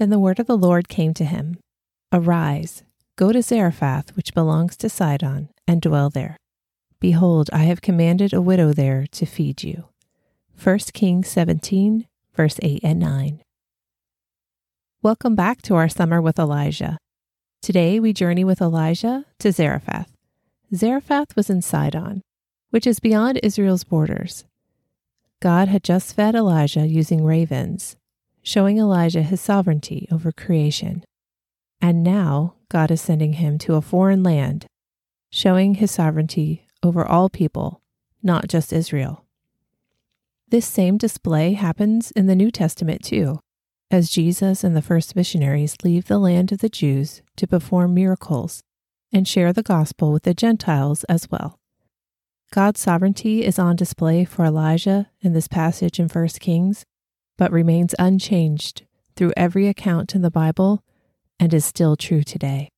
Then the word of the Lord came to him Arise, go to Zarephath, which belongs to Sidon, and dwell there. Behold, I have commanded a widow there to feed you. 1 Kings 17, verse 8 and 9. Welcome back to our Summer with Elijah. Today we journey with Elijah to Zarephath. Zarephath was in Sidon, which is beyond Israel's borders. God had just fed Elijah using ravens, showing Elijah his sovereignty over creation. And now God is sending him to a foreign land, showing his sovereignty over all people, not just Israel. This same display happens in the New Testament too, as Jesus and the first missionaries leave the land of the Jews to perform miracles and share the gospel with the Gentiles as well. God's sovereignty is on display for Elijah in this passage in 1 Kings but remains unchanged through every account in the Bible and is still true today.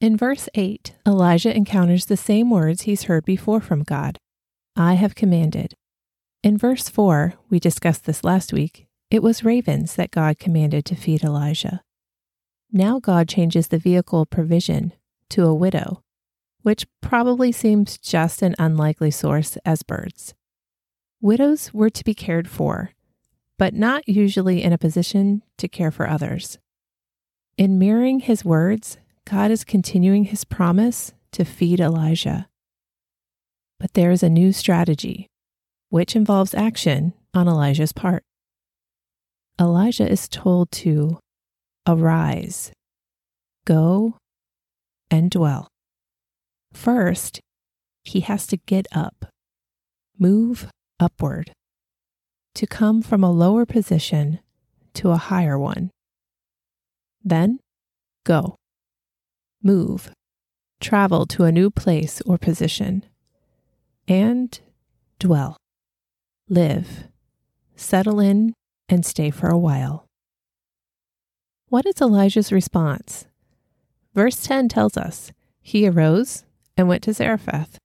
In verse 8, Elijah encounters the same words he's heard before from God I have commanded. In verse 4, we discussed this last week, it was ravens that God commanded to feed Elijah. Now God changes the vehicle provision to a widow, which probably seems just an unlikely source as birds. Widows were to be cared for, but not usually in a position to care for others. In mirroring his words, God is continuing his promise to feed Elijah. But there is a new strategy, which involves action on Elijah's part. Elijah is told to arise, go, and dwell. First, he has to get up, move upward to come from a lower position to a higher one. Then go, move, travel to a new place or position, and dwell, live, settle in, and stay for a while. What is Elijah's response? Verse 10 tells us he arose and went to Zarephath.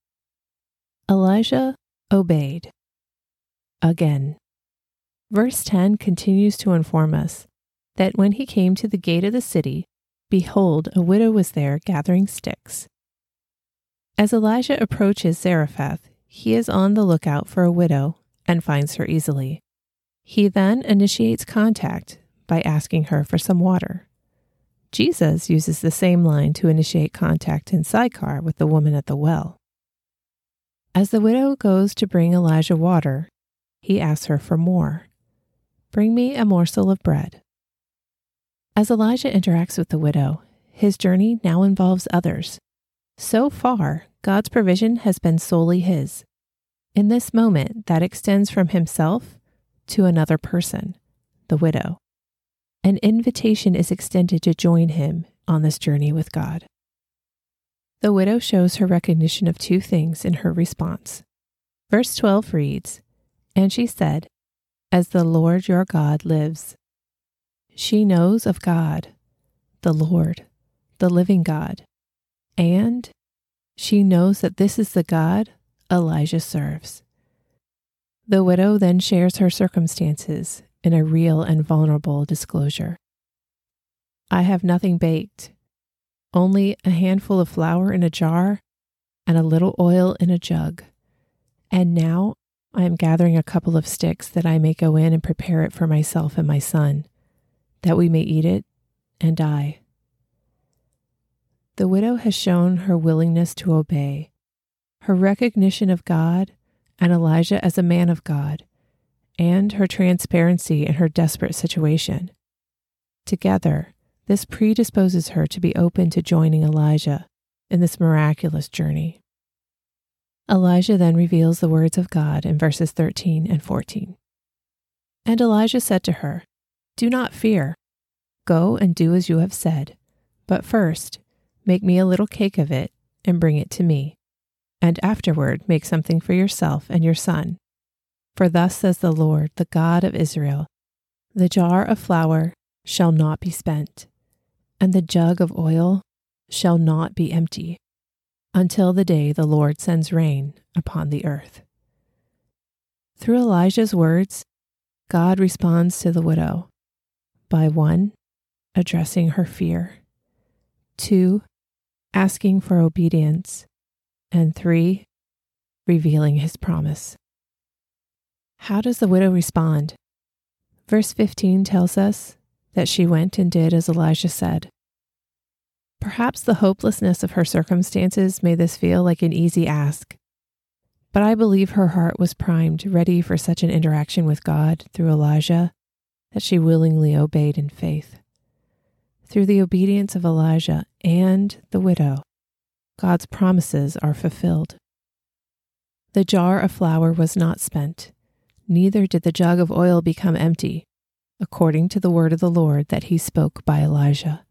Elijah obeyed. Again. Verse 10 continues to inform us that when he came to the gate of the city, behold, a widow was there gathering sticks. As Elijah approaches Zarephath, he is on the lookout for a widow and finds her easily. He then initiates contact by asking her for some water. Jesus uses the same line to initiate contact in Sychar with the woman at the well. As the widow goes to bring Elijah water, he asks her for more. Bring me a morsel of bread. As Elijah interacts with the widow, his journey now involves others. So far, God's provision has been solely his. In this moment, that extends from himself to another person, the widow. An invitation is extended to join him on this journey with God. The widow shows her recognition of two things in her response. Verse 12 reads, And she said, as the Lord your God lives. She knows of God, the Lord, the living God, and she knows that this is the God Elijah serves. The widow then shares her circumstances in a real and vulnerable disclosure. I have nothing baked, only a handful of flour in a jar and a little oil in a jug. And now I am gathering a couple of sticks that I may go in and prepare it for myself and my son, that we may eat it and die. The widow has shown her willingness to obey, her recognition of God and Elijah as a man of God, and her transparency in her desperate situation. Together, this predisposes her to be open to joining Elijah in this miraculous journey. Elijah then reveals the words of God in verses 13 and 14. And Elijah said to her, Do not fear. Go and do as you have said. But first, make me a little cake of it and bring it to me. And afterward, make something for yourself and your son. For thus says the Lord, the God of Israel The jar of flour shall not be spent, and the jug of oil shall not be empty, until the day the Lord sends rain upon the earth. Through Elijah's words, God responds to the widow by one, addressing her fear, two, asking for obedience, and three, revealing his promise. How does the widow respond? Verse 15 tells us that she went and did as Elijah said. Perhaps the hopelessness of her circumstances made this feel like an easy ask, but I believe her heart was primed, ready for such an interaction with God through Elijah, that she willingly obeyed in faith. Through the obedience of Elijah and the widow, God's promises are fulfilled. The jar of flour was not spent, neither did the jug of oil become empty, according to the word of the Lord that he spoke by Elijah.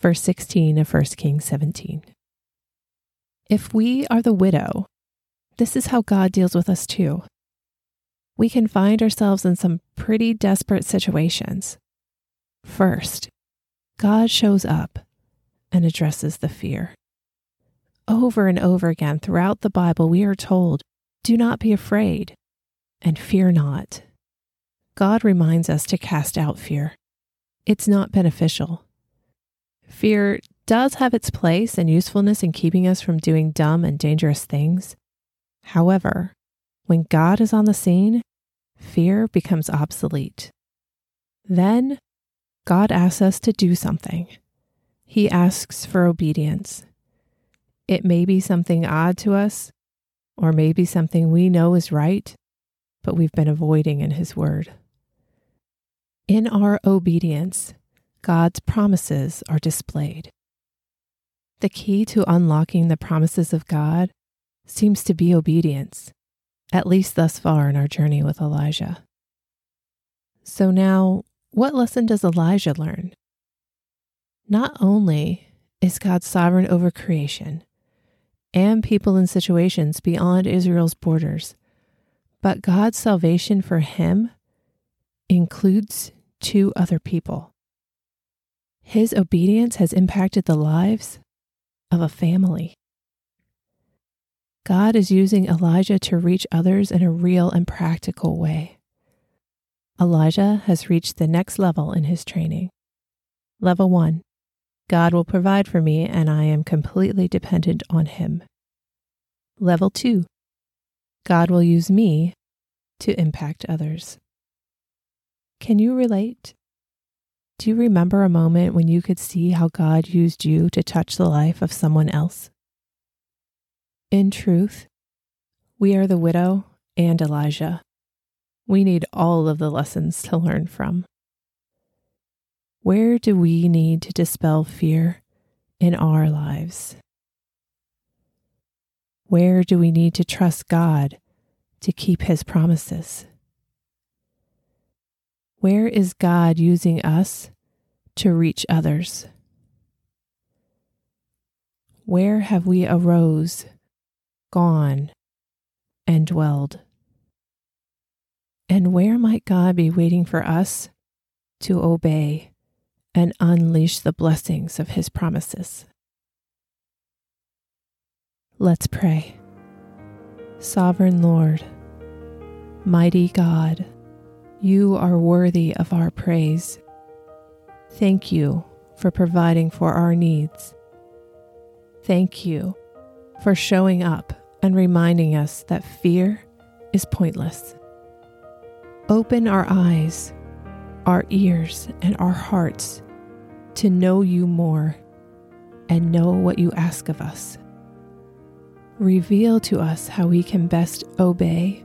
Verse 16 of 1 Kings 17. If we are the widow, this is how God deals with us too. We can find ourselves in some pretty desperate situations. First, God shows up and addresses the fear. Over and over again throughout the Bible, we are told, Do not be afraid and fear not. God reminds us to cast out fear. It's not beneficial. Fear does have its place and usefulness in keeping us from doing dumb and dangerous things. However, when God is on the scene, fear becomes obsolete. Then God asks us to do something. He asks for obedience. It may be something odd to us, or maybe something we know is right, but we've been avoiding in His Word. In our obedience, God's promises are displayed. The key to unlocking the promises of God seems to be obedience, at least thus far in our journey with Elijah. So, now, what lesson does Elijah learn? Not only is God sovereign over creation and people in situations beyond Israel's borders, but God's salvation for him includes two other people. His obedience has impacted the lives of a family. God is using Elijah to reach others in a real and practical way. Elijah has reached the next level in his training. Level one God will provide for me, and I am completely dependent on Him. Level two God will use me to impact others. Can you relate? Do you remember a moment when you could see how God used you to touch the life of someone else? In truth, we are the widow and Elijah. We need all of the lessons to learn from. Where do we need to dispel fear in our lives? Where do we need to trust God to keep His promises? Where is God using us to reach others? Where have we arose, gone, and dwelled? And where might God be waiting for us to obey and unleash the blessings of His promises? Let's pray. Sovereign Lord, mighty God, you are worthy of our praise. Thank you for providing for our needs. Thank you for showing up and reminding us that fear is pointless. Open our eyes, our ears, and our hearts to know you more and know what you ask of us. Reveal to us how we can best obey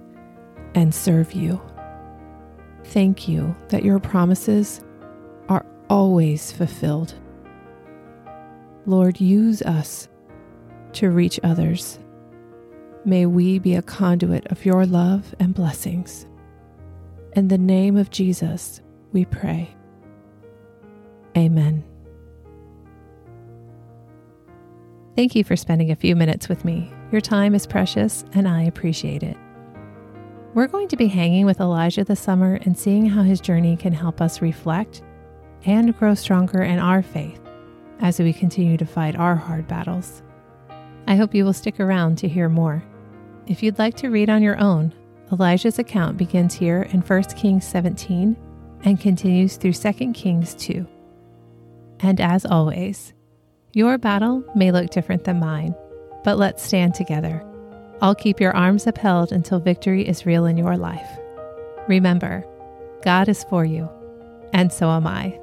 and serve you. Thank you that your promises are always fulfilled. Lord, use us to reach others. May we be a conduit of your love and blessings. In the name of Jesus, we pray. Amen. Thank you for spending a few minutes with me. Your time is precious, and I appreciate it. We're going to be hanging with Elijah this summer and seeing how his journey can help us reflect and grow stronger in our faith as we continue to fight our hard battles. I hope you will stick around to hear more. If you'd like to read on your own, Elijah's account begins here in 1 Kings 17 and continues through 2 Kings 2. And as always, your battle may look different than mine, but let's stand together I'll keep your arms upheld until victory is real in your life. Remember, God is for you, and so am I.